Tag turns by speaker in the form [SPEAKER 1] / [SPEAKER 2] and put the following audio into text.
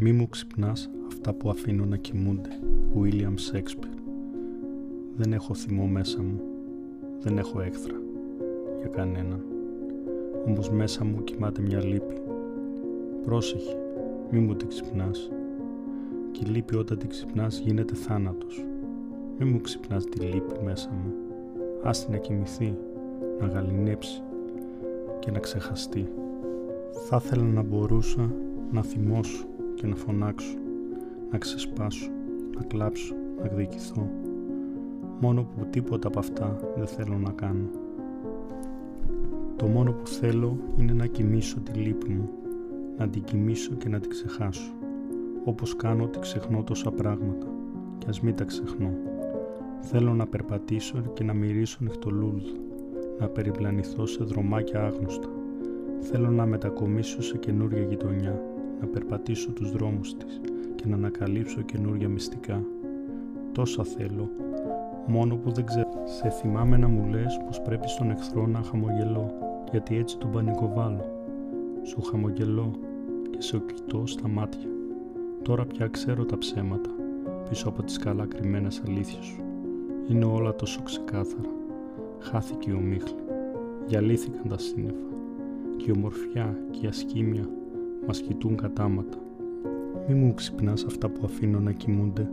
[SPEAKER 1] Μη μου ξυπνάς αυτά που αφήνω να κοιμούνται. William Shakespeare. Δεν έχω θυμό μέσα μου. Δεν έχω έκθρα. Για κανέναν. Όμως μέσα μου κοιμάται μια λύπη. Πρόσεχε. Μη μου την ξυπνάς. Και η λύπη όταν την ξυπνάς γίνεται θάνατος. Μη μου ξυπνάς τη λύπη μέσα μου. Άστη να κοιμηθεί. Να γαλινέψει. Και να ξεχαστεί. Θα ήθελα να μπορούσα να θυμώσω και να φωνάξω, να ξεσπάσω, να κλάψω, να εκδικηθώ. Μόνο που τίποτα από αυτά δεν θέλω να κάνω. Το μόνο που θέλω είναι να κοιμήσω τη λύπη μου, να την κοιμήσω και να την ξεχάσω. Όπως κάνω ότι ξεχνώ τόσα πράγματα και ας μην τα ξεχνώ. Θέλω να περπατήσω και να μυρίσω νυχτολούλουδα, να περιπλανηθώ σε δρομάκια άγνωστα. Θέλω να μετακομίσω σε καινούρια γειτονιά, να περπατήσω τους δρόμους της και να ανακαλύψω καινούρια μυστικά. Τόσα θέλω, μόνο που δεν ξέρω. Σε θυμάμαι να μου λες πως πρέπει στον εχθρό να χαμογελώ, γιατί έτσι τον πανικοβάλλω. Σου χαμογελώ και σε κοιτώ στα μάτια. Τώρα πια ξέρω τα ψέματα, πίσω από τις καλά κρυμμένες αλήθειες σου. Είναι όλα τόσο ξεκάθαρα. Χάθηκε η ομίχλη. Διαλύθηκαν τα σύννεφα. Και η ομορφιά και η ασκήμια μας κοιτούν κατάματα. Μη μου ξυπνάς αυτά που αφήνω να κοιμούνται